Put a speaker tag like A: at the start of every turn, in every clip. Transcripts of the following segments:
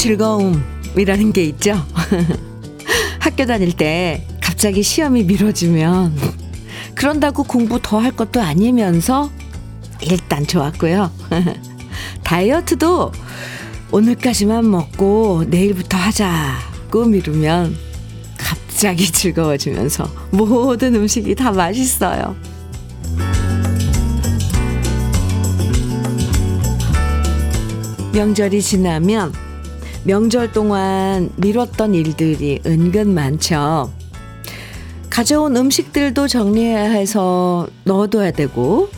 A: 즐거움이라는 게 있죠. 학교 다닐 때 갑자기 시험이 미뤄지면 그런다고 공부 더 할 것도 아니면서 일단 좋았고요. 다이어트도 오늘까지만 먹고 내일부터 하자고 미루면 갑자기 즐거워지면서 모든 음식이 다 맛있어요. 명절이 지나면 명절 동안 미뤘던 일들이 은근 많죠. 가져온 음식들도 정리해야 해서 넣어둬야 되고,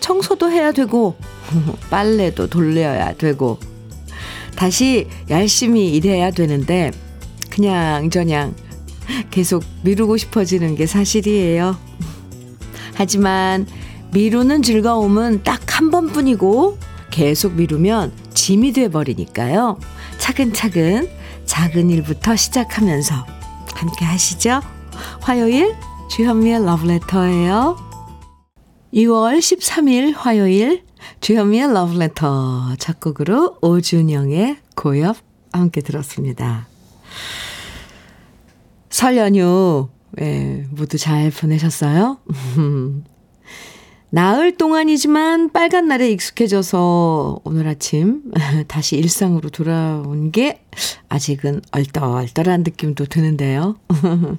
A: 청소도 해야 되고, 빨래도 돌려야 되고, 다시 열심히 일해야 되는데, 그냥 저냥 계속 미루고 싶어지는 게 사실이에요. 하지만 미루는 즐거움은 딱 한 번뿐이고, 계속 미루면 짐이 돼버리니까요. 차근차근 작은 일부터 시작하면서 함께 하시죠. 화요일 주현미의 러브레터예요. 2월 13일 화요일 주현미의 러브레터 작곡으로 오준영의 고엽 함께 들었습니다. 설 연휴 예, 모두 잘 보내셨어요? 나흘 동안이지만 빨간 날에 익숙해져서 오늘 아침 다시 일상으로 돌아온 게 아직은 얼떨떨한 느낌도 드는데요.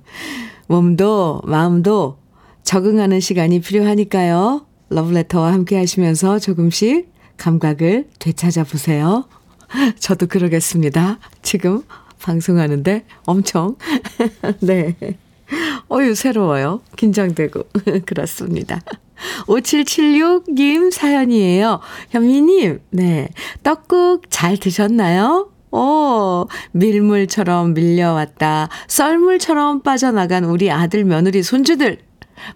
A: 몸도 마음도 적응하는 시간이 필요하니까요. 러브레터와 함께 하시면서 조금씩 감각을 되찾아 보세요. 저도 그러겠습니다. 지금 방송하는데 엄청 네. 어유 새로워요. 긴장되고 그렇습니다. 5776님 사연이에요. 현미님, 네. 떡국 잘 드셨나요? 오, 밀물처럼 밀려왔다. 썰물처럼 빠져나간 우리 아들, 며느리, 손주들.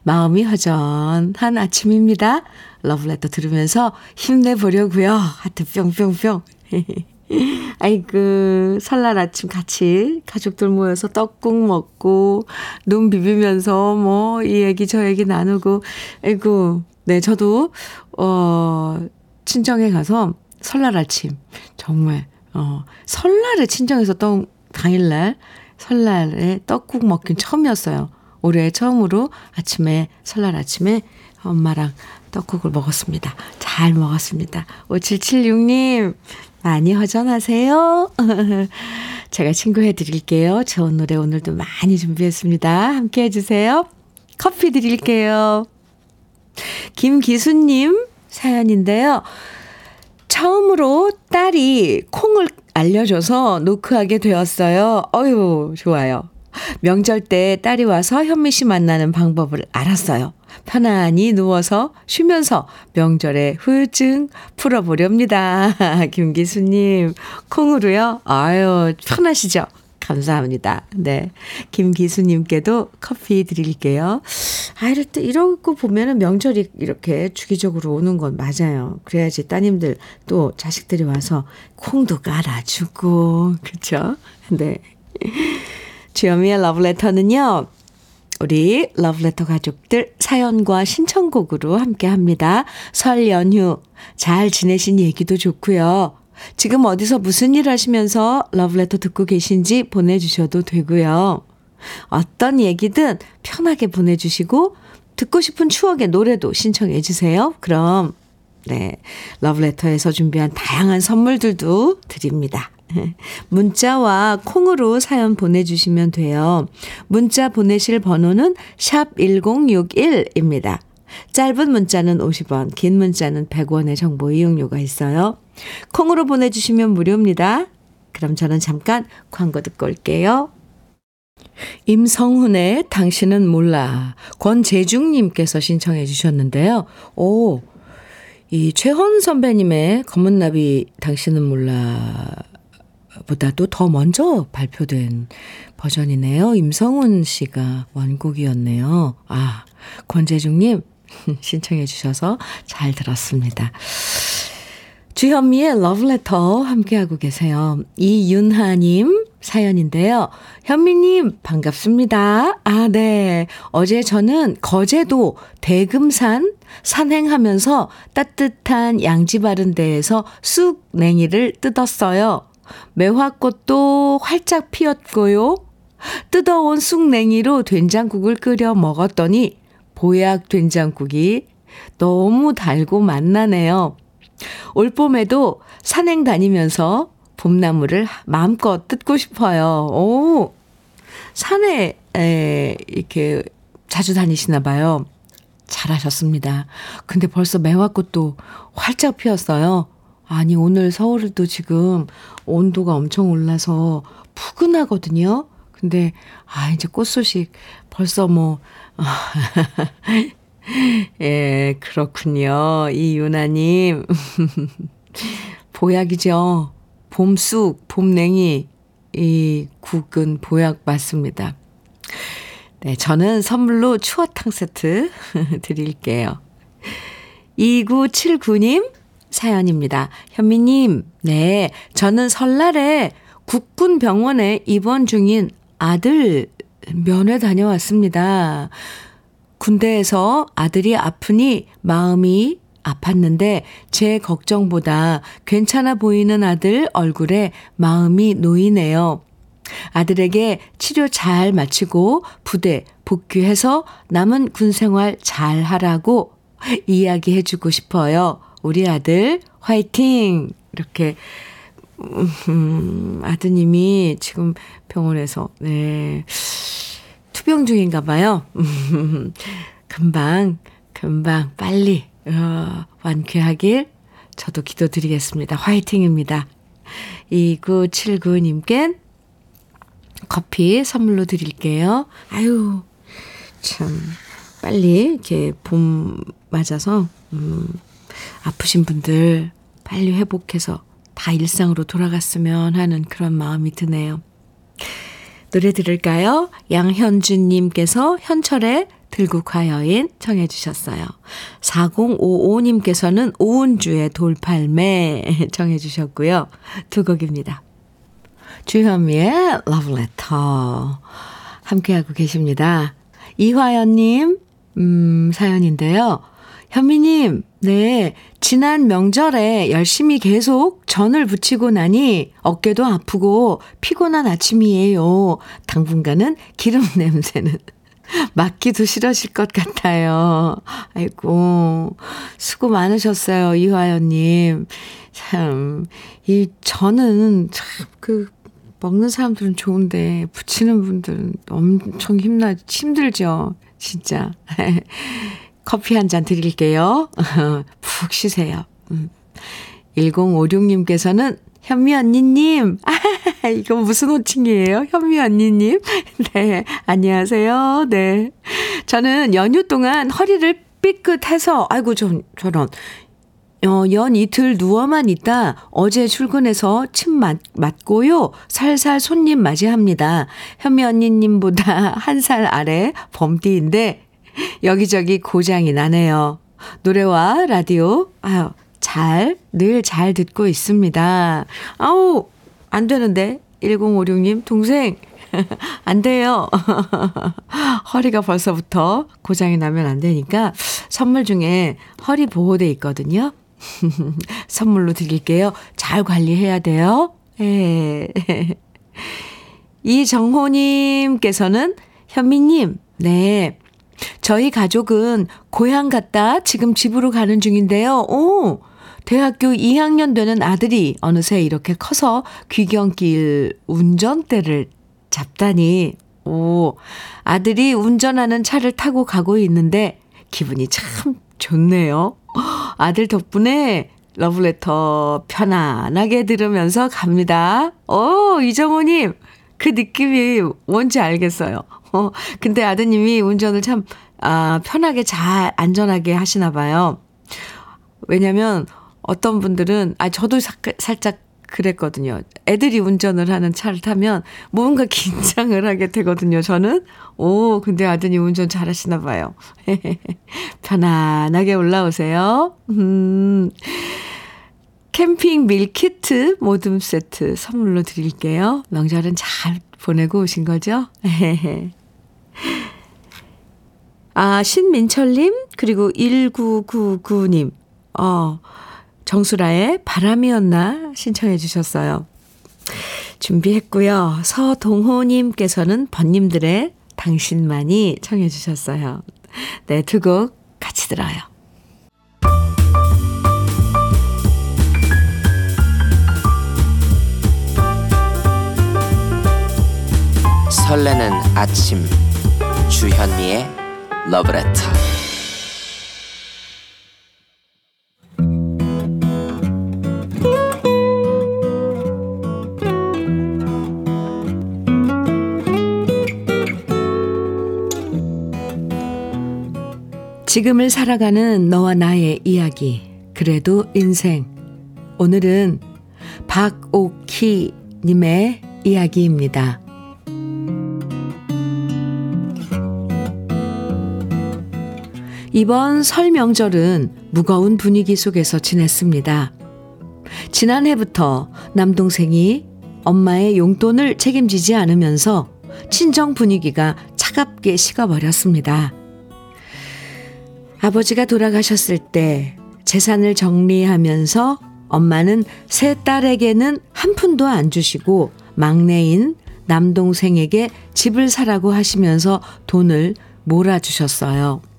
A: 마음이 허전한 아침입니다. 러브레터 들으면서 힘내보려고요. 하트 뿅뿅뿅. 아이고, 설날 아침 같이 가족들 모여서 떡국 먹고, 눈 비비면서 뭐, 이 얘기 저 얘기 나누고, 아이고, 네, 저도, 어, 친정에 가서 설날 아침, 정말, 어, 설날에 친정에서 떡, 당일날, 설날에 떡국 먹긴 처음이었어요. 올해 처음으로 아침에, 설날 아침에 엄마랑 떡국을 먹었습니다. 잘 먹었습니다. 5776님, 많이 허전하세요. 제가 친구해 드릴게요. 좋은 노래 오늘도 많이 준비했습니다. 함께 해주세요. 커피 드릴게요. 김기수님 사연인데요. 처음으로 딸이 콩을 알려줘서 노크하게 되었어요. 어유 좋아요. 명절 때 딸이 와서 현미 씨 만나는 방법을 알았어요. 편안히 누워서 쉬면서 명절에 후유증 풀어보렵니다. 김기수님, 콩으로요? 아유, 편하시죠? 감사합니다. 네. 김기수님께도 커피 드릴게요. 아, 이럴 때, 거 보면은 명절이 이렇게 주기적으로 오는 건 맞아요. 그래야지 따님들 또 자식들이 와서 콩도 깔아주고, 그쵸? 네. 주현미의 러브레터는요, 우리 러브레터 가족들 사연과 신청곡으로 함께 합니다. 설 연휴 잘 지내신 얘기도 좋고요. 지금 어디서 무슨 일 하시면서 러브레터 듣고 계신지 보내주셔도 되고요. 어떤 얘기든 편하게 보내주시고 듣고 싶은 추억의 노래도 신청해 주세요. 그럼 네 러브레터에서 준비한 다양한 선물들도 드립니다. 문자와 콩으로 사연 보내주시면 돼요. 문자 보내실 번호는 샵 1061입니다. 짧은 문자는 50원, 긴 문자는 100원의 정보 이용료가 있어요. 콩으로 보내주시면 무료입니다. 그럼 저는 잠깐 광고 듣고 올게요. 임성훈의 당신은 몰라. 권재중님께서 신청해 주셨는데요. 오, 이 최헌 선배님의 검은나비 당신은 몰라. 보다도 더 먼저 발표된 버전이네요. 임성훈 씨가 원곡이었네요. 아, 권재중님 신청해 주셔서 잘 들었습니다. 주현미의 러브레터 함께하고 계세요. 이윤하님 사연인데요. 현미님, 반갑습니다. 아, 네. 어제 저는 거제도 대금산 산행하면서 따뜻한 양지 바른 데에서 쑥 냉이를 뜯었어요. 매화꽃도 활짝 피었고요. 뜯어온 쑥냉이로 된장국을 끓여 먹었더니 보약 된장국이 너무 달고 맛나네요. 올 봄에도 산행 다니면서 봄나무를 마음껏 뜯고 싶어요. 오, 산에 에, 이렇게 자주 다니시나 봐요. 잘하셨습니다. 근데 벌써 매화꽃도 활짝 피었어요. 아니, 오늘 서울도 지금 온도가 엄청 올라서 푸근하거든요. 근데, 아, 이제 꽃 소식 벌써 뭐, 예, 그렇군요. 이 유나님. 보약이죠. 봄쑥, 봄냉이, 이 국은 보약 맞습니다. 네, 저는 선물로 추어탕 세트 드릴게요. 2979님 사연입니다. 현미님, 네, 저는 설날에 국군병원에 입원 중인 아들 면회 다녀왔습니다. 군대에서 아들이 아프니 마음이 아팠는데 제 걱정보다 괜찮아 보이는 아들 얼굴에 마음이 놓이네요. 아들에게 치료 잘 마치고 부대 복귀해서 남은 군 생활 잘 하라고 이야기해 주고 싶어요. 우리 아들 화이팅! 이렇게 음, 아드님이 지금 병원에서 네. 투병 중인가 봐요. 금방 금방 빨리 어, 완쾌하길 저도 기도드리겠습니다. 화이팅입니다. 2979님께 커피 선물로 드릴게요. 아유, 참, 빨리 이렇게 봄 맞아서, 음, 아프신 분들 빨리 회복해서 다 일상으로 돌아갔으면 하는 그런 마음이 드네요. 노래 들을까요? 양현주님께서 현철의 들국화 여인 청해 주셨어요. 4055님께서는 오은주의 돌팔매 청해 주셨고요. 두 곡입니다. 주현미의 러브레터 함께하고 계십니다. 이화연님 음, 사연인데요. 현미님, 네. 지난 명절에 열심히 계속 전을 붙이고 나니 어깨도 아프고 피곤한 아침이에요. 당분간은 기름 냄새는 맡기도 싫으실 것 같아요. 아이고, 수고 많으셨어요, 이화연님. 참, 이 전은 참, 그, 먹는 사람들은 좋은데, 붙이는 분들은 엄청 힘나, 힘들죠. 진짜. 커피 한 잔 드릴게요. 푹 쉬세요. 1056님께서는 음. 현미 언니님, 아, 이거 무슨 호칭이에요? 현미 언니님. 네, 안녕하세요. 네. 저는 연휴 동안 허리를 삐끗해서, 아이고, 전, 저런. 어, 연 이틀 누워만 있다 어제 출근해서 침 맞, 맞고요. 살살 손님 맞이합니다. 현미 언니님보다 한 살 아래 범띠인데 여기저기 고장이 나네요. 노래와 라디오, 아유, 잘, 늘 잘 듣고 있습니다. 아우, 안 되는데. 1056님, 동생, 안 돼요. 허리가 벌써부터 고장이 나면 안 되니까 선물 중에 허리 보호대 있거든요. 선물로 드릴게요. 잘 관리해야 돼요. 예. 이정호님께서는 현미님, 네. 저희 가족은 고향 갔다 지금 집으로 가는 중인데요. 오! 대학교 2학년 되는 아들이 어느새 이렇게 커서 귀경길 운전대를 잡다니, 오, 아들이 운전하는 차를 타고 가고 있는데 기분이 참 좋네요. 아들 덕분에 러브레터 편안하게 들으면서 갑니다. 오, 이정호님, 그 느낌이 뭔지 알겠어요. 어, 근데 아드님이 운전을 참, 아, 편하게 잘, 안전하게 하시나 봐요. 왜냐면 어떤 분들은, 아, 저도 사, 살짝 그랬거든요. 애들이 운전을 하는 차를 타면 뭔가 긴장을 하게 되거든요, 저는. 오, 근데 아드님 운전 잘 하시나 봐요. 편안하게 올라오세요. 음. 캠핑 밀키트 모듬 세트 선물로 드릴게요. 명절은 잘 보내고 오신 거죠? 아, 신민철님, 그리고 1999님, 어, 정수라의 바람이었나 신청해 주셨어요. 준비했고요. 서동호님께서는 번님들의 당신만이 청해 주셨어요. 네, 두 곡 같이 들어요.
B: 설레는 아침 주현미의 러브레터
A: 지금을 살아가는 너와 나의 이야기. 그래도 인생. 오늘은 박오키님의 이야기입니다. 이번 설 명절은 무거운 분위기 속에서 지냈습니다. 지난해부터 남동생이 엄마의 용돈을 책임지지 않으면서 친정 분위기가 차갑게 식어버렸습니다. 아버지가 돌아가셨을 때 재산을 정리하면서 엄마는 세 딸에게는 한 푼도 안 주시고 막내인 남동생에게 집을 사라고 하시면서 돈을 몰아주셨어요.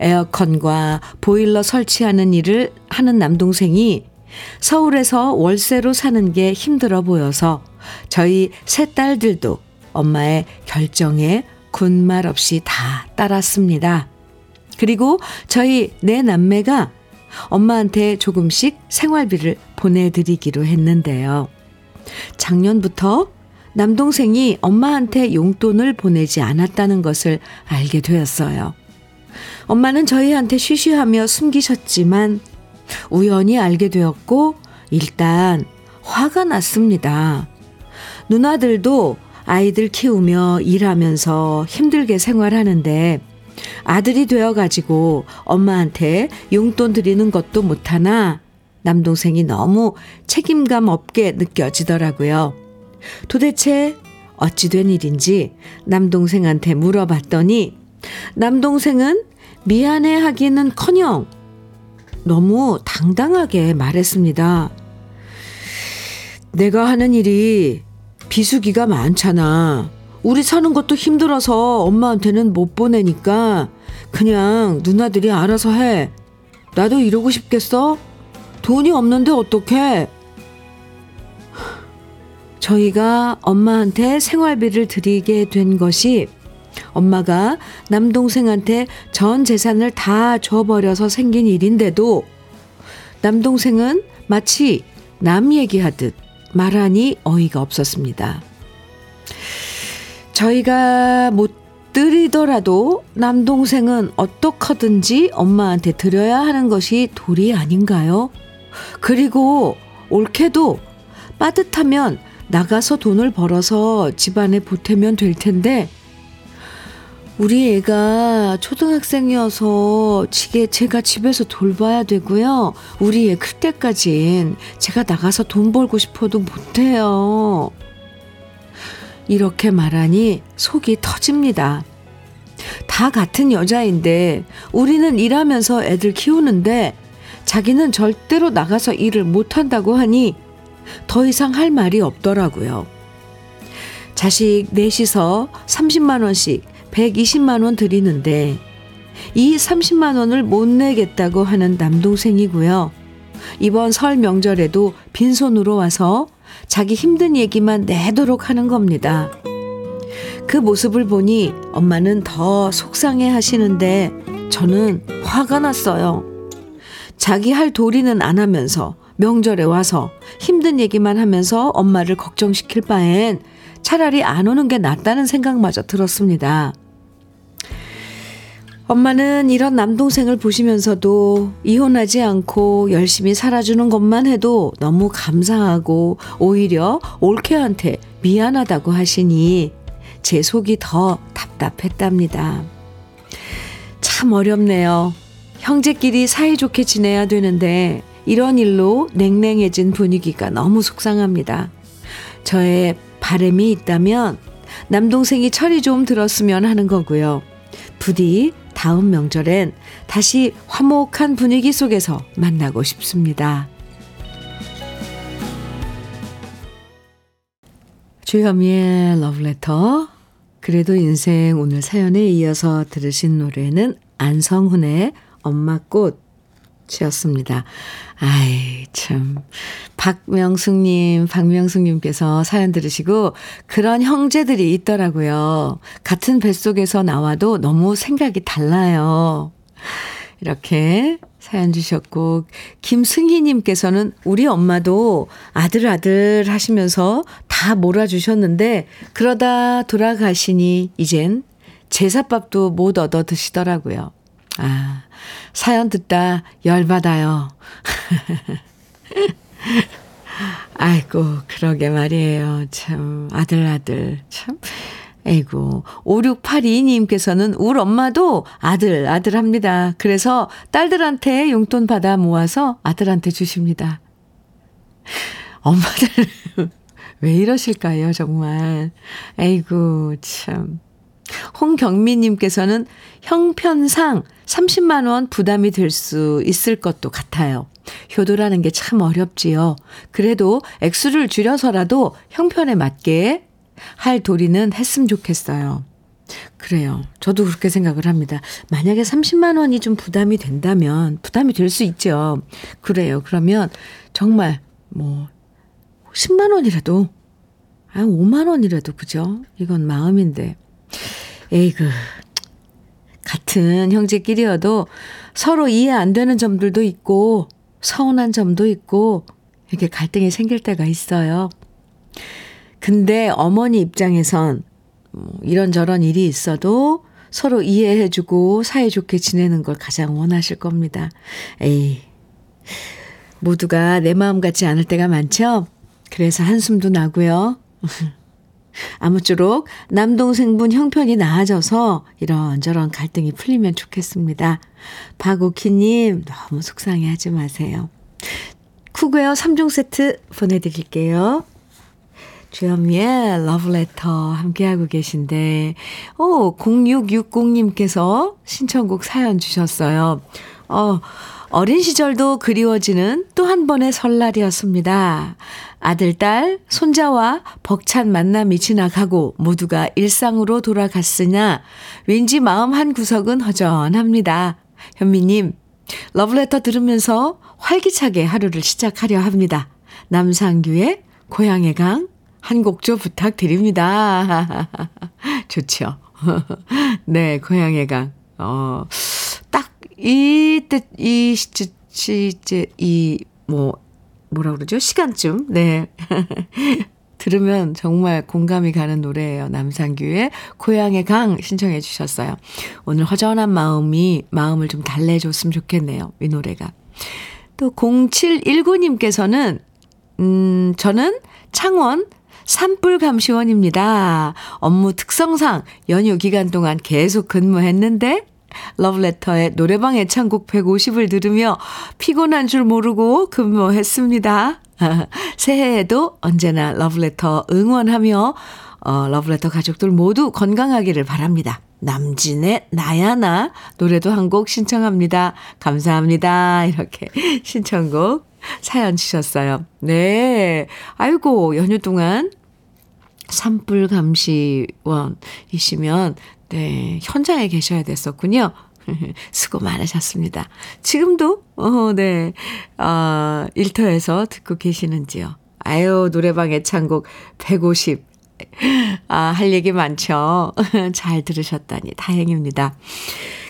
A: 에어컨과 보일러 설치하는 일을 하는 남동생이 서울에서 월세로 사는 게 힘들어 보여서 저희 세 딸들도 엄마의 결정에 군말 없이 다 따랐습니다. 그리고 저희 네 남매가 엄마한테 조금씩 생활비를 보내드리기로 했는데요. 작년부터 남동생이 엄마한테 용돈을 보내지 않았다는 것을 알게 되었어요. 엄마는 저희한테 쉬쉬하며 숨기셨지만 우연히 알게 되었고 일단 화가 났습니다. 누나들도 아이들 키우며 일하면서 힘들게 생활하는데 아들이 되어가지고 엄마한테 용돈 드리는 것도 못하나 남동생이 너무 책임감 없게 느껴지더라고요. 도대체 어찌 된 일인지 남동생한테 물어봤더니 남동생은 미안해 하기는 커녕 너무 당당하게 말했습니다. 내가 하는 일이 비수기가 많잖아. 우리 사는 것도 힘들어서 엄마한테는 못 보내니까 그냥 누나들이 알아서 해. 나도 이러고 싶겠어? 돈이 없는데 어떡해? 저희가 엄마한테 생활비를 드리게 된 것이 엄마가 남동생한테 전 재산을 다 줘버려서 생긴 일인데도 남동생은 마치 남 얘기하듯 말하니 어이가 없었습니다. 저희가 못 드리더라도 남동생은 어떻게든지 엄마한테 드려야 하는 것이 도리 아닌가요? 그리고 옳게도 빠듯하면 나가서 돈을 벌어서 집안에 보태면 될 텐데 우리 애가 초등학생이어서 지게 제가 집에서 돌봐야 되고요. 우리 애 클 때까진 제가 나가서 돈 벌고 싶어도 못해요. 이렇게 말하니 속이 터집니다. 다 같은 여자인데 우리는 일하면서 애들 키우는데 자기는 절대로 나가서 일을 못한다고 하니 더 이상 할 말이 없더라고요. 자식 넷이서 30만원씩 120만 원 드리는데 이 30만 원을 못 내겠다고 하는 남동생이고요. 이번 설 명절에도 빈손으로 와서 자기 힘든 얘기만 내도록 하는 겁니다. 그 모습을 보니 엄마는 더 속상해 하시는데 저는 화가 났어요. 자기 할 도리는 안 하면서 명절에 와서 힘든 얘기만 하면서 엄마를 걱정시킬 바엔 차라리 안 오는 게 낫다는 생각마저 들었습니다. 엄마는 이런 남동생을 보시면서도 이혼하지 않고 열심히 살아주는 것만 해도 너무 감사하고 오히려 올케한테 미안하다고 하시니 제 속이 더 답답했답니다. 참 어렵네요. 형제끼리 사이좋게 지내야 되는데 이런 일로 냉랭해진 분위기가 너무 속상합니다. 저의 바램이 있다면 남동생이 철이 좀 들었으면 하는 거고요. 부디 다음 명절엔 다시 화목한 분위기 속에서 만나고 싶습니다. 주현미의 러브레터. 그래도 인생 오늘 사연에 이어서 들으신 노래는 안성훈의 엄마 꽃 이었습니다. 아이, 참. 박명숙님, 박명숙님께서 사연 들으시고 그런 형제들이 있더라고요. 같은 뱃속에서 나와도 너무 생각이 달라요. 이렇게 사연 주셨고, 김승희님께서는 우리 엄마도 아들, 아들 하시면서 다 몰아주셨는데, 그러다 돌아가시니, 이젠 제사밥도 못 얻어 드시더라고요. 아, 사연 듣다 열받아요. 아이고, 그러게 말이에요. 참, 아들, 아들. 참. 에이고, 5682님께서는 우리 엄마도 아들, 아들 합니다. 그래서 딸들한테 용돈 받아 모아서 아들한테 주십니다. 엄마들, 왜 이러실까요, 정말. 에이고, 참. 홍경미님께서는 형편상 30만원 부담이 될 수 있을 것도 같아요. 효도라는 게 참 어렵지요. 그래도 액수를 줄여서라도 형편에 맞게 할 도리는 했으면 좋겠어요. 그래요. 저도 그렇게 생각을 합니다. 만약에 30만 원이 좀 부담이 된다면 부담이 될 수 있죠. 그래요. 그러면 정말 뭐 10만 원이라도 아 5만 원이라도 그죠? 이건 마음인데. 에이그 같은 형제끼리여도 서로 이해 안 되는 점들도 있고 서운한 점도 있고 이렇게 갈등이 생길 때가 있어요. 근데 어머니 입장에선 뭐 이런저런 일이 있어도 서로 이해해주고 사이좋게 지내는 걸 가장 원하실 겁니다. 에이, 모두가 내 마음 같지 않을 때가 많죠? 그래서 한숨도 나고요. 아무쪼록 남동생분 형편이 나아져서 이런저런 갈등이 풀리면 좋겠습니다. 박오키님, 너무 속상해 하지 마세요. 쿠그웨어 3종 세트 보내드릴게요. 주현미의 러브레터 함께하고 계신데, 오, 0660님께서 신청곡 사연 주셨어요. 어, 어린 시절도 그리워지는 또 한 번의 설날이었습니다. 아들, 딸, 손자와 벅찬 만남이 지나가고 모두가 일상으로 돌아갔으나 왠지 마음 한 구석은 허전합니다. 현미님, 러브레터 들으면서 활기차게 하루를 시작하려 합니다. 남상규의 고향의 강 한 곡조 부탁드립니다. 좋죠. 네, 고향의 강. 어, 딱 이때 이 시제 시제 이뭐 뭐라 그러죠? 시간쯤. 네. 들으면 정말 공감이 가는 노래예요. 남상규의 고향의 강 신청해 주셨어요. 오늘 허전한 마음이 마음을 좀 달래줬으면 좋겠네요. 이 노래가. 또 0719님께서는 음 저는 창원 산불 감시원입니다. 업무 특성상 연휴 기간 동안 계속 근무했는데 러브레터의 노래방 애창곡 150을 들으며 피곤한 줄 모르고 근무했습니다. 새해에도 언제나 러브레터 응원하며 어, 러브레터 가족들 모두 건강하기를 바랍니다. 남진의 나야나 노래도 한 곡 신청합니다. 감사합니다. 이렇게 신청곡 사연 주셨어요. 네. 아이고, 연휴 동안 산불 감시원이시면 네, 현장에 계셔야 됐었군요. 수고 많으셨습니다. 지금도, 어, 네, 아, 어, 일터에서 듣고 계시는지요? 아유, 노래방 애창곡 150. 아, 할 얘기 많죠. 잘 들으셨다니 다행입니다.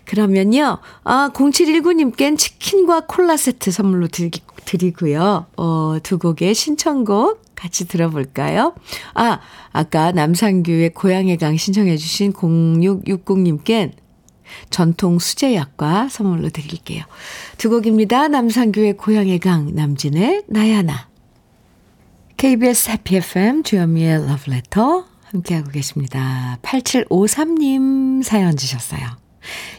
A: 그러면요, 아, 0719님껜 치킨과 콜라 세트 선물로 드리, 드리고요. 어, 두 곡의 신청곡 같이 들어볼까요? 아, 아까 남상규의 고향의 강 신청해 주신 0660님께 전통 수제약과 선물로 드릴게요. 두 곡입니다. 남상규의 고향의 강, 남진의 나야나. KBS 해피 FM 주현미의 러브레터 함께하고 계십니다. 8753님 사연 주셨어요.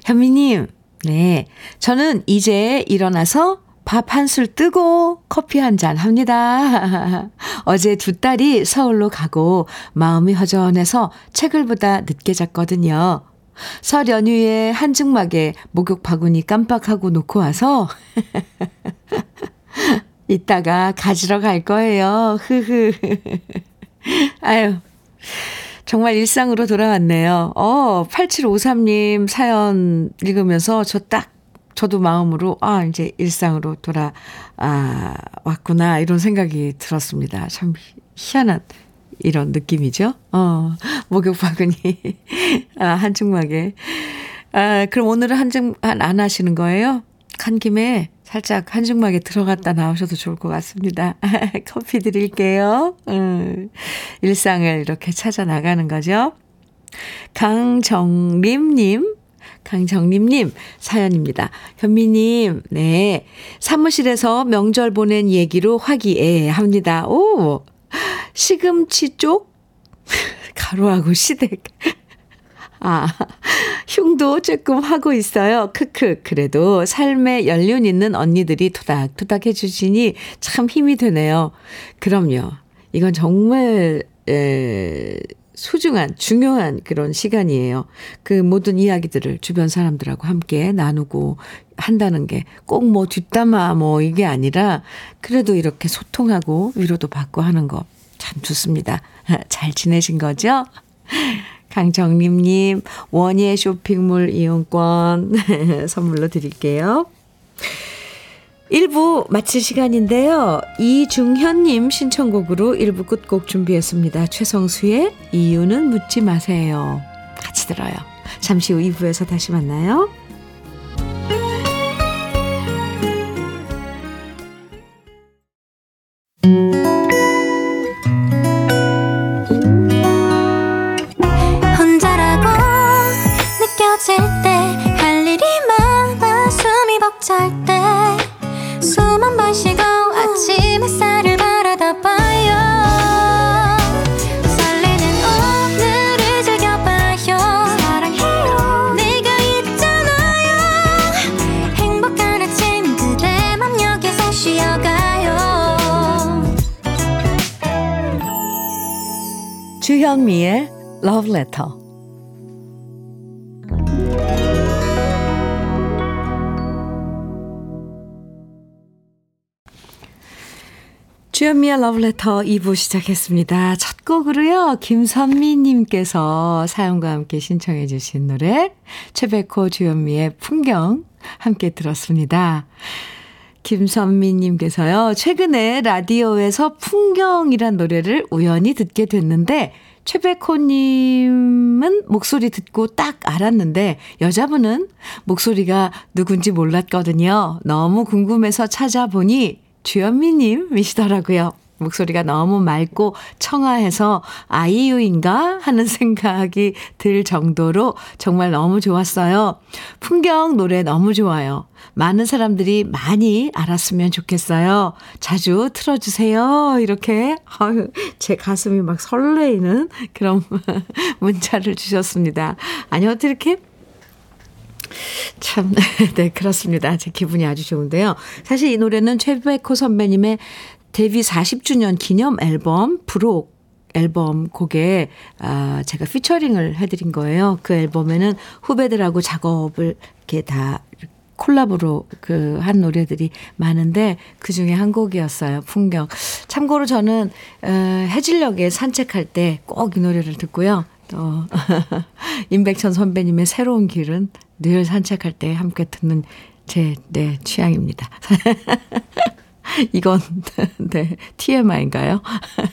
A: 현미님, 네. 저는 이제 일어나서 밥 한 술 뜨고 커피 한 잔 합니다. 어제 두 딸이 서울로 가고 마음이 허전해서 책을 보다 늦게 잤거든요. 설 연휴에 한증막에 목욕 바구니 깜빡하고 놓고 와서 이따가 가지러 갈 거예요. 흐흐. 아유, 정말 일상으로 돌아왔네요. 어, 8753님 사연 읽으면서 저 딱, 저도 마음으로, 아, 이제 일상으로 돌아, 아, 왔구나, 이런 생각이 들었습니다. 참 희한한 이런 느낌이죠. 어, 목욕 바구니, 아, 한증막에. 아, 그럼 오늘은 한증, 안 하시는 거예요? 간 김에 살짝 한증막에 들어갔다 나오셔도 좋을 것 같습니다. 커피 드릴게요. 음, 일상을 이렇게 찾아 나가는 거죠. 강정림님, 강정림님 사연입니다. 현미님, 네. 사무실에서 명절 보낸 얘기로 화기애애합니다. 오! 시금치 쪽? 가루하고 시댁. 아, 흉도 조금 하고 있어요. 크크. 그래도 삶에 연륜 있는 언니들이 토닥토닥 해주시니 참 힘이 되네요. 그럼요. 이건 정말, 에, 소중한, 중요한 그런 시간이에요. 그 모든 이야기들을 주변 사람들하고 함께 나누고 한다는 게 꼭 뭐 뒷담화 뭐 이게 아니라 그래도 이렇게 소통하고 위로도 받고 하는 거 참 좋습니다. 잘 지내신 거죠? 강정림님, 원예 쇼핑몰 이용권 선물로 드릴게요. 1부 마칠 시간인데요. 이중현님 신청곡으로 1부 끝곡 준비했습니다. 최성수의 이유는 묻지 마세요. 같이 들어요. 잠시 후 2부에서 다시 만나요. 주현미의 Love Letter. 주현미의 Love Letter 2부 시작했습니다. 첫 곡으로요, 김선미님께서 사연과 함께 신청해 주신 노래, 최백호 주현미의 풍경 함께 들었습니다. 김선미님께서요, 최근에 라디오에서 풍경이란 노래를 우연히 듣게 됐는데, 최백호님은 목소리 듣고 딱 알았는데, 여자분은 목소리가 누군지 몰랐거든요. 너무 궁금해서 찾아보니, 주현미님이시더라고요. 목소리가 너무 맑고 청아해서 아이유인가 하는 생각이 들 정도로 정말 너무 좋았어요. 풍경 노래 너무 좋아요. 많은 사람들이 많이 알았으면 좋겠어요. 자주 틀어주세요. 이렇게, 아유, 제 가슴이 막 설레이는 그런 문자를 주셨습니다. 아니, 어떻게 이렇게 참, 네, 그렇습니다. 제 기분이 아주 좋은데요. 사실 이 노래는 최백호 선배님의 데뷔 40주년 기념 앨범 브록 앨범 곡에 아 제가 피처링을 해드린 거예요. 그 앨범에는 후배들하고 작업을 이렇게 다 콜라보로 그 한 노래들이 많은데 그 중에 한 곡이었어요. 풍경. 참고로 저는 어, 해질녘에 산책할 때 꼭 이 노래를 듣고요. 또 임백천 선배님의 새로운 길은 늘 산책할 때 함께 듣는 제 네, 취향입니다. 이건, 네, TMI인가요?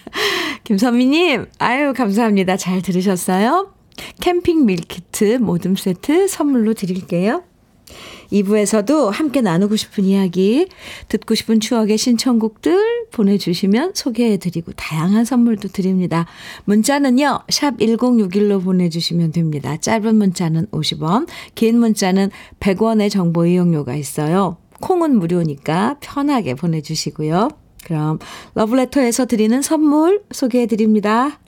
A: 김선미님, 아유, 감사합니다. 잘 들으셨어요? 캠핑 밀키트 모듬 세트 선물로 드릴게요. 2부에서도 함께 나누고 싶은 이야기, 듣고 싶은 추억의 신청곡들 보내주시면 소개해드리고 다양한 선물도 드립니다. 문자는요, 샵 1061로 보내주시면 됩니다. 짧은 문자는 50원, 긴 문자는 100원의 정보 이용료가 있어요. 콩은 무료니까 편하게 보내주시고요. 그럼 러브레터에서 드리는 선물 소개해 드립니다.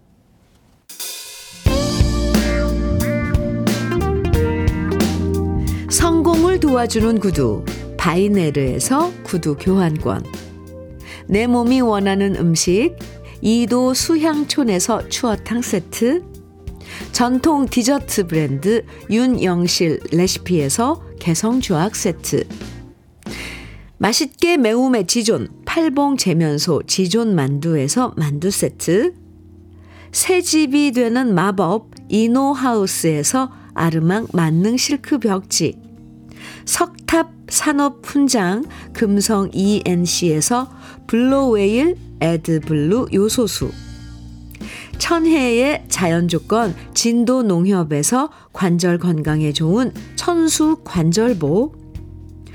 A: 성공을 도와주는 구두 바이네르에서 구두 교환권 내 몸이 원하는 음식 이도 수향촌에서 추어탕 세트 전통 디저트 브랜드 윤영실 레시피에서 개성조악 세트 맛있게 매움의 지존 팔봉 재면소 지존 만두에서 만두 세트. 새 집이 되는 마법 이노하우스에서 아르망 만능 실크 벽지. 석탑 산업 훈장 금성 ENC에서 블루웨일 애드블루 요소수. 천혜의 자연조건 진도 농협에서 관절 건강에 좋은 천수 관절보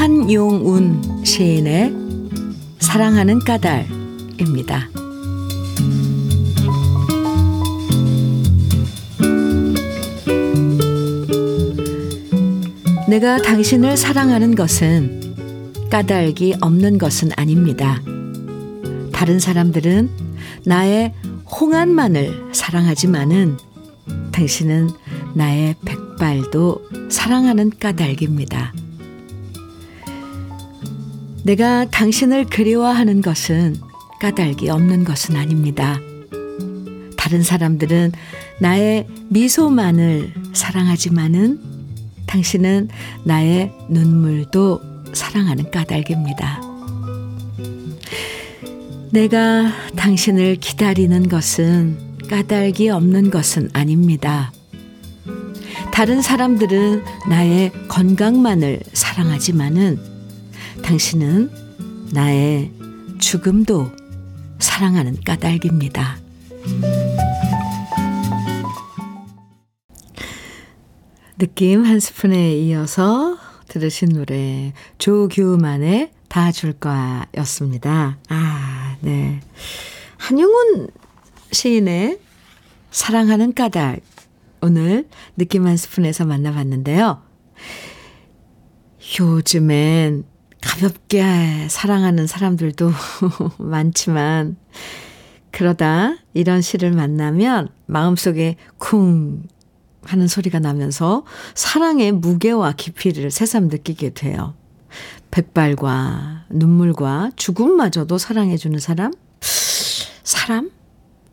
A: 한용운 시인의 사랑하는 까닭입니다. 내가 당신을 사랑하는 것은 까닭이 없는 것은 아닙니다. 다른 사람들은 나의 홍한만을 사랑하지만은 당신은 나의 백발도 사랑하는 까닭입니다. 내가 당신을 그리워하는 것은 까닭이 없는 것은 아닙니다. 다른 사람들은 나의 미소만을 사랑하지만은 당신은 나의 눈물도 사랑하는 까닭입니다. 내가 당신을 기다리는 것은 까닭이 없는 것은 아닙니다. 다른 사람들은 나의 건강만을 사랑하지만은 당신은 나의 죽음도 사랑하는 까닭입니다. 느낌 한 스푼에 이어서 들으신 노래 조규만의 다 줄 거야 였습니다. 아, 네. 한용운 시인의 사랑하는 까닭 오늘 느낌 한 스푼에서 만나봤는데요. 요즘엔 가볍게 사랑하는 사람들도 많지만 그러다 이런 시를 만나면 마음속에 쿵 하는 소리가 나면서 사랑의 무게와 깊이를 새삼 느끼게 돼요. 백발과 눈물과 죽음마저도 사랑해주는 사람? 사람?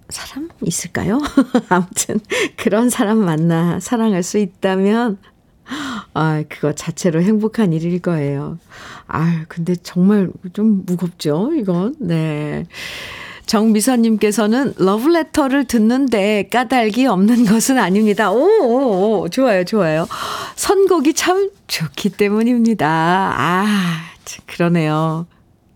A: 사람 있을까요? 아무튼 그런 사람 만나 사랑할 수 있다면 아, 그거 자체로 행복한 일일 거예요. 아, 근데 정말 좀 무겁죠, 이건. 네. 정미선님께서는 러브레터를 듣는데 까닭이 없는 것은 아닙니다. 오, 오, 오 좋아요, 좋아요. 선곡이 참 좋기 때문입니다. 아, 그러네요.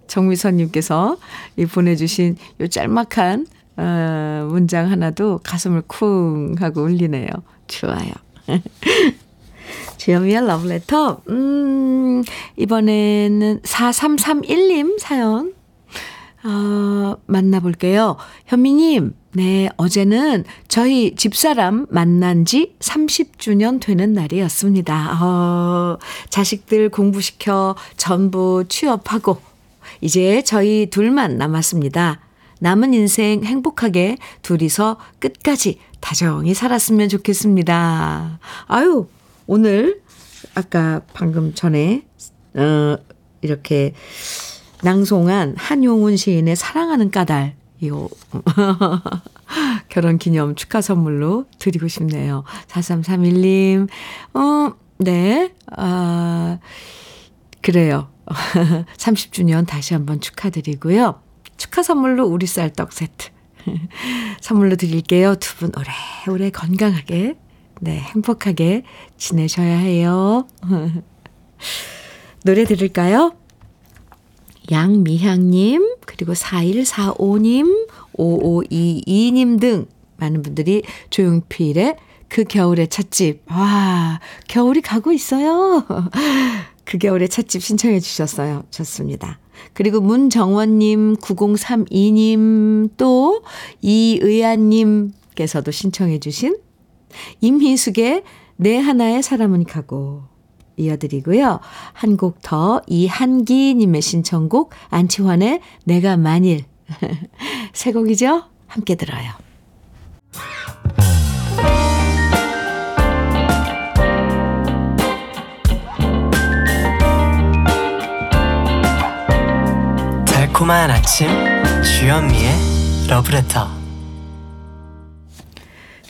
A: 정미선님께서 이 보내주신 요 짤막한 어, 문장 하나도 가슴을 쿵 하고 울리네요. 좋아요. 주현미의 러브레터. 음, 이번에는 4331님 사연 어, 만나볼게요. 현미님, 네, 어제는 저희 집사람 만난 지 30주년 되는 날이었습니다. 어, 자식들 공부시켜 전부 취업하고, 이제 저희 둘만 남았습니다. 남은 인생 행복하게 둘이서 끝까지 다정히 살았으면 좋겠습니다. 아유, 오늘, 아까 방금 전에, 어, 이렇게, 낭송한 한용운 시인의 사랑하는 까닭, 이거, 결혼 기념 축하 선물로 드리고 싶네요. 4331님, 어, 네, 아, 그래요. 30주년 다시 한번 축하드리고요. 축하 선물로 우리 쌀떡 세트. 선물로 드릴게요. 두 분 오래오래 건강하게, 네, 행복하게 지내셔야 해요. 노래 들을까요? 양미향님, 그리고 4145님, 5522님 등 많은 분들이 조용필의 그 겨울의 찻집. 와, 겨울이 가고 있어요. 그 겨울의 찻집 신청해 주셨어요. 좋습니다. 그리고 문정원님, 9032님, 또 이의아님께서도 신청해 주신 임희숙의 내 하나의 사람은 가고 이어드리고요. 한 곡 더 이한기님의 신청곡 안치환의 내가 만일 새 곡이죠? 함께 들어요.
B: 달콤한 아침 주현미의 러브레터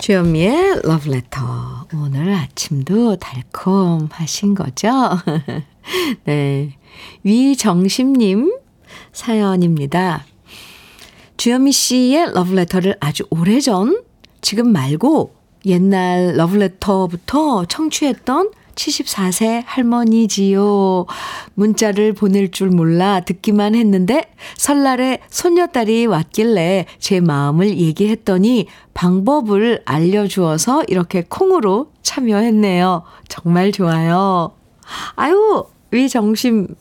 A: 주현미의 러브레터 오늘 아침도 달콤하신 거죠? 네 위정심님 사연입니다. 주현미 씨의 러브레터를 아주 오래전 지금 말고 옛날 러브레터부터 청취했던 74세 할머니지요. 문자를 보낼 줄 몰라 듣기만 했는데 설날에 손녀딸이 왔길래 제 마음을 얘기했더니 방법을 알려주어서 이렇게 콩으로 참여했네요. 정말 좋아요. 아유, 위정심님,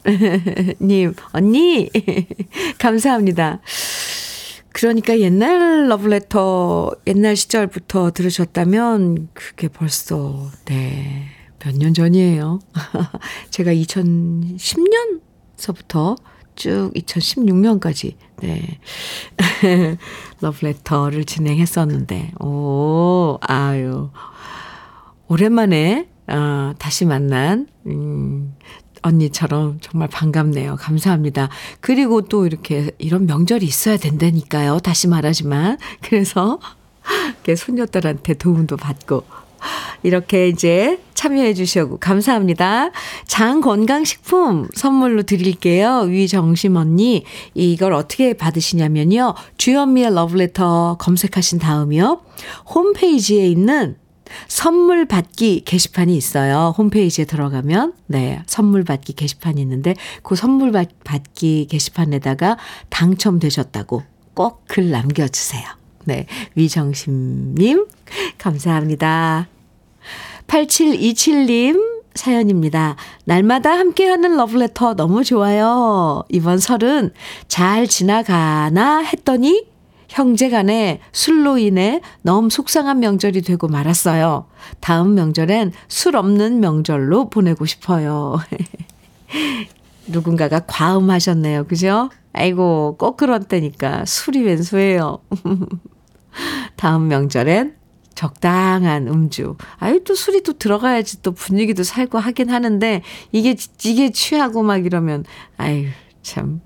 A: 언니, 감사합니다. 그러니까 옛날 러브레터, 옛날 시절부터 들으셨다면 그게 벌써, 네. 몇 년 전이에요. 제가 2010년서부터 쭉 2016년까지, 네. 러브레터를 진행했었는데, 오, 아유. 오랜만에, 어, 다시 만난, 음, 언니처럼 정말 반갑네요. 감사합니다. 그리고 또 이렇게 이런 명절이 있어야 된다니까요. 다시 말하지만. 그래서 이렇게 손녀딸한테 도움도 받고 이렇게 이제 참여해 주셔고 감사합니다. 장 건강식품 선물로 드릴게요. 위정심 언니 이걸 어떻게 받으시냐면요. 주현미의 러브레터 검색하신 다음이요. 홈페이지에 있는 선물 받기 게시판이 있어요. 홈페이지에 들어가면 네 선물 받기 게시판이 있는데 그 선물 받기 게시판에다가 당첨되셨다고 꼭 글 남겨 주세요. 네 위정심님 감사합니다. 8727님 사연입니다. 날마다 함께하는 러브레터 너무 좋아요. 이번 설은 잘 지나가나 했더니 형제 간에 술로 인해 너무 속상한 명절이 되고 말았어요. 다음 명절엔 술 없는 명절로 보내고 싶어요. 누군가가 과음하셨네요. 그죠? 아이고, 꼭 그런 때니까 술이 왼수예요. 다음 명절엔 적당한 음주. 아유, 또 술이 또 들어가야지 또 분위기도 살고 하긴 하는데, 이게, 이게 취하고 막 이러면, 아유, 참,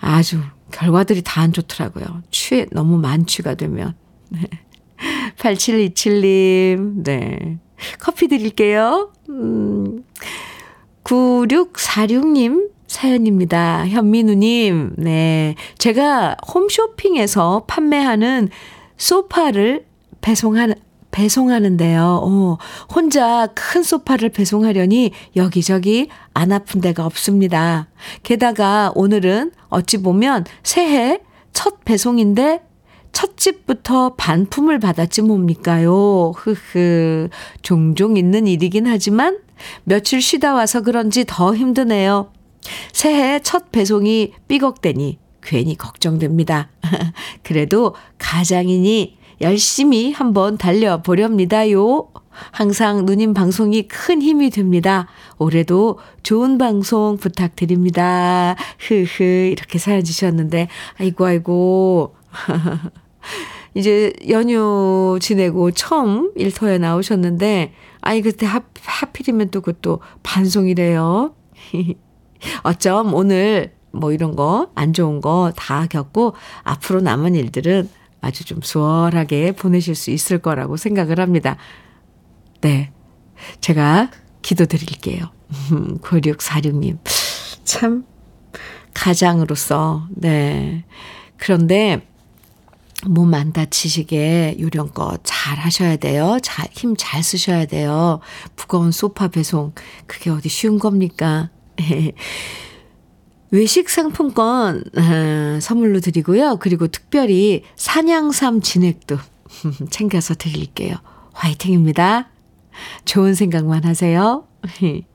A: 아주 결과들이 다 안 좋더라고요. 취해, 너무 만취가 되면. 네. 8727님, 네. 커피 드릴게요. 음, 9646님 사연입니다. 현민우님, 네. 제가 홈쇼핑에서 판매하는 소파를 배송하는, 배송하는데요. 어, 혼자 큰 소파를 배송하려니 여기저기 안 아픈 데가 없습니다. 게다가 오늘은 어찌 보면 새해 첫 배송인데 첫 집부터 반품을 받았지 뭡니까요? 흐흐. 종종 있는 일이긴 하지만 며칠 쉬다 와서 그런지 더 힘드네요. 새해 첫 배송이 삐걱대니 괜히 걱정됩니다. 그래도 가장이니 열심히 한번 달려보렵니다요. 항상 누님 방송이 큰 힘이 됩니다. 올해도 좋은 방송 부탁드립니다. 흐흐, 이렇게 사연 주셨는데, 아이고, 아이고. 이제 연휴 지내고 처음 일터에 나오셨는데, 아이, 그때 하, 하필이면 또 그것도 반송이래요. 어쩜 오늘 뭐 이런 거, 안 좋은 거 다 겪고, 앞으로 남은 일들은 아주 좀 수월하게 보내실 수 있을 거라고 생각을 합니다. 네. 제가 기도 드릴게요. 9646님. 참, 가장으로서, 네. 그런데 몸 안 다치시게 요령껏 잘 하셔야 돼요. 힘 잘 쓰셔야 돼요. 무거운 소파 배송. 그게 어디 쉬운 겁니까? 외식 상품권 아, 선물로 드리고요. 그리고 특별히 산양삼 진액도 챙겨서 드릴게요. 화이팅입니다. 좋은 생각만 하세요.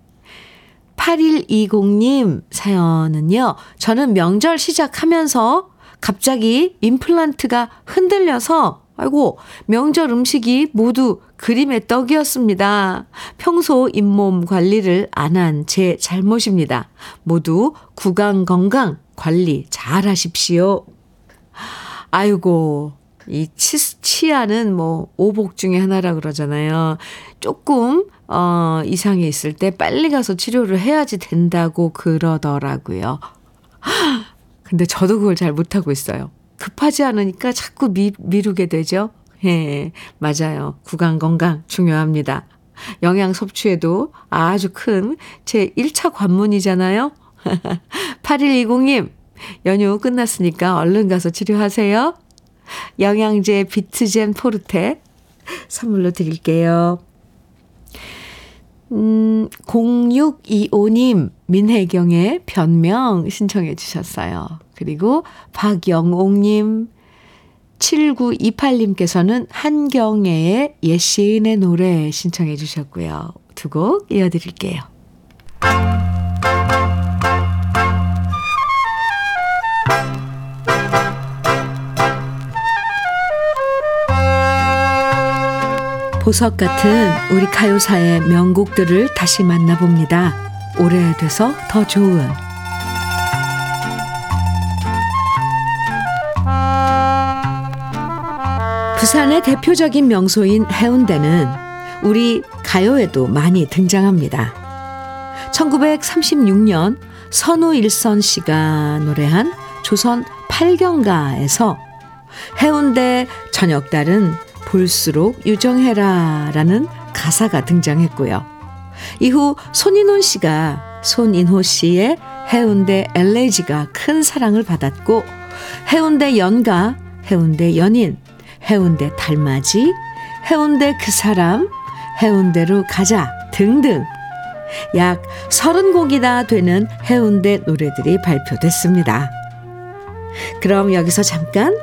A: 8120님 사연은요. 저는 명절 시작하면서 갑자기 임플란트가 흔들려서 아이고 명절 음식이 모두 그림의 떡이었습니다. 평소 잇몸 관리를 안 한 제 잘못입니다. 모두 구강 건강 관리 잘 하십시오. 아이고 이 치, 치아는 뭐 오복 중에 하나라 그러잖아요. 조금 어 이상이 있을 때 빨리 가서 치료를 해야지 된다고 그러더라고요. 근데 저도 그걸 잘 못하고 있어요. 급하지 않으니까 자꾸 미, 미루게 되죠. 예, 맞아요. 구강 건강 중요합니다. 영양 섭취에도 아주 큰 제 1차 관문이잖아요. 8120님, 연휴 끝났으니까 얼른 가서 치료하세요. 영양제 비트젠 포르테 선물로 드릴게요. 음, 0625님, 민혜경의 변명 신청해 주셨어요. 그리고 박영옥님, 7928님께서는 한경애의 예시인의 노래 신청해 주셨고요. 두 곡 이어드릴게요. 보석 같은 우리 가요사의 명곡들을 다시 만나봅니다. 오래돼서 더 좋은 부산의 대표적인 명소인 해운대는 우리 가요에도 많이 등장합니다. 1936년 선우일선 씨가 노래한 조선 8경가에서 해운대 저녁달은 볼수록 유정해라 라는 가사가 등장했고요. 이후 손인호 씨가 손인호 씨의 해운대 엘레지가 큰 사랑을 받았고 해운대 연가, 해운대 연인, 해운대 달맞이, 해운대 그 사람, 해운대로 가자 등등 약 30곡이나 되는 해운대 노래들이 발표됐습니다. 그럼 여기서 잠깐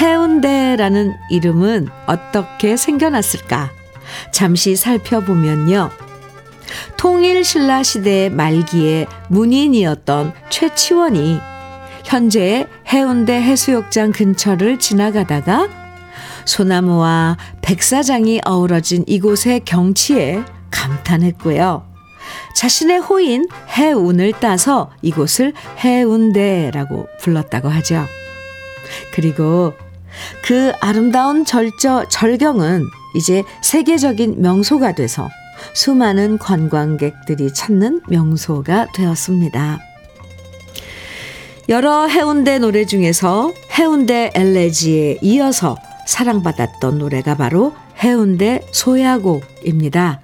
A: 해운대라는 이름은 어떻게 생겨났을까? 잠시 살펴보면요. 통일 신라 시대 말기에 문인이었던 최치원이 현재 해운대 해수욕장 근처를 지나가다가 소나무와 백사장이 어우러진 이곳의 경치에 감탄했고요. 자신의 호인 해운을 따서 이곳을 해운대라고 불렀다고 하죠. 그리고 그 아름다운 절저, 절경은 이제 세계적인 명소가 돼서 수많은 관광객들이 찾는 명소가 되었습니다. 여러 해운대 노래 중에서 해운대 엘레지에 이어서 사랑받았던 노래가 바로 해운대 소야곡입니다.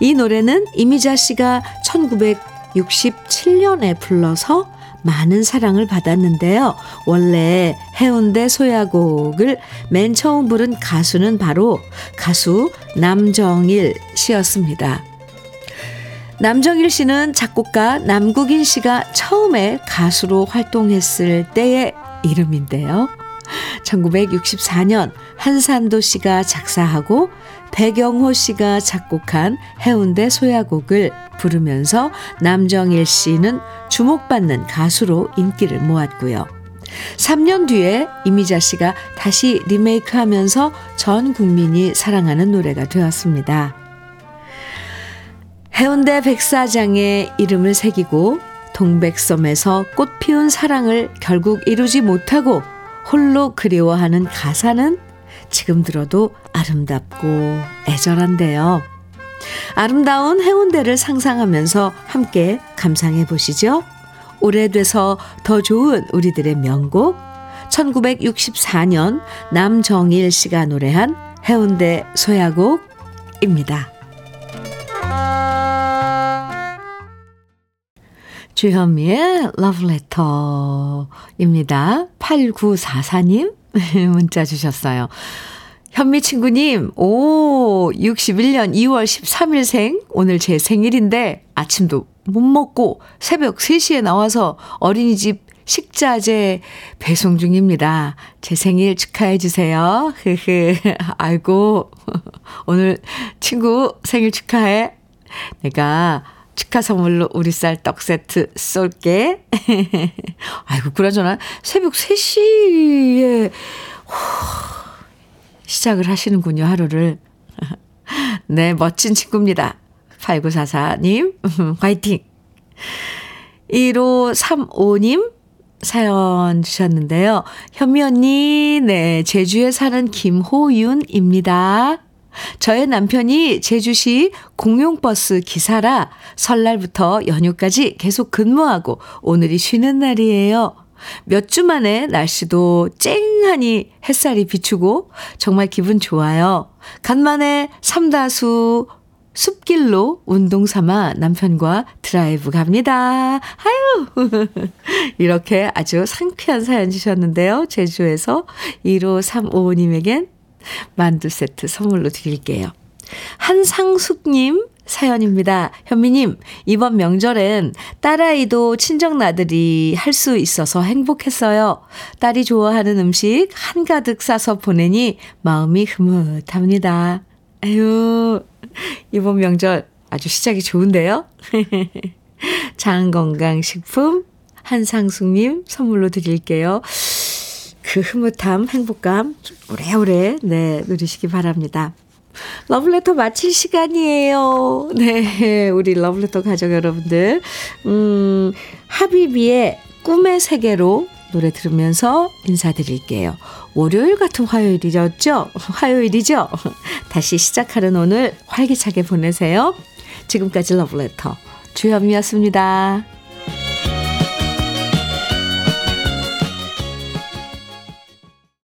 A: 이 노래는 이미자 씨가 1967년에 불러서 많은 사랑을 받았는데요. 원래 해운대 소야곡을 맨 처음 부른 가수는 바로 가수 남정일 씨였습니다. 남정일 씨는 작곡가 남국인 씨가 처음에 가수로 활동했을 때의 이름인데요. 1964년 한산도 씨가 작사하고 배경호 씨가 작곡한 해운대 소야곡을 부르면서 남정일 씨는 주목받는 가수로 인기를 모았고요. 3년 뒤에 이미자 씨가 다시 리메이크 하면서 전 국민이 사랑하는 노래가 되었습니다. 해운대 백사장에 이름을 새기고 동백섬에서 꽃 피운 사랑을 결국 이루지 못하고 홀로 그리워하는 가사는 지금 들어도 아름답고 애절한데요. 아름다운 해운대를 상상하면서 함께 감상해 보시죠. 오래돼서 더 좋은 우리들의 명곡 1964년 남정일 씨가 노래한 해운대 소야곡입니다. 주현미의 러브레터입니다. 8944님 문자 주셨어요. 현미 친구님, 오, 61년 2월 13일생, 오늘 제 생일인데 아침도 못 먹고 새벽 3시에 나와서 어린이집 식자재 배송 중입니다. 제 생일 축하해 주세요. 흐흐. 아이고, 오늘 친구 생일 축하해. 내가 축하 선물로 우리 쌀 떡 세트 쏠게. 아이고, 그러저나 새벽 3시에 시작을 하시는군요, 하루를. 네, 멋진 친구입니다. 8944님, 화이팅! 1535님, 사연 주셨는데요. 현미 언니, 네, 제주에 사는 김호윤입니다. 저의 남편이 제주시 공용버스 기사라 설날부터 연휴까지 계속 근무하고 오늘이 쉬는 날이에요. 몇 주 만에 날씨도 쨍하니 햇살이 비추고 정말 기분 좋아요. 간만에 삼다수 숲길로 운동 삼아 남편과 드라이브 갑니다. 아유! 이렇게 아주 상쾌한 사연 주셨는데요. 제주에서 1535님에겐 만두 세트 선물로 드릴게요. 한상숙님 사연입니다. 현미님, 이번 명절엔 딸아이도 친정 나들이 할 수 있어서 행복했어요. 딸이 좋아하는 음식 한가득 싸서 보내니 마음이 흐뭇합니다. 아유, 이번 명절 아주 시작이 좋은데요? 장건강식품 한상숙님 선물로 드릴게요. 그 흐뭇함, 행복감 오래오래 네 누리시기 바랍니다. 러블레터 마칠 시간이에요. 네, 우리 러블레터 가족 여러분들, 음, 하비비의 꿈의 세계로 노래 들으면서 인사드릴게요. 월요일 같은 화요일이었죠? 화요일이죠? 다시 시작하는 오늘 활기차게 보내세요. 지금까지 러블레터 주현미였습니다.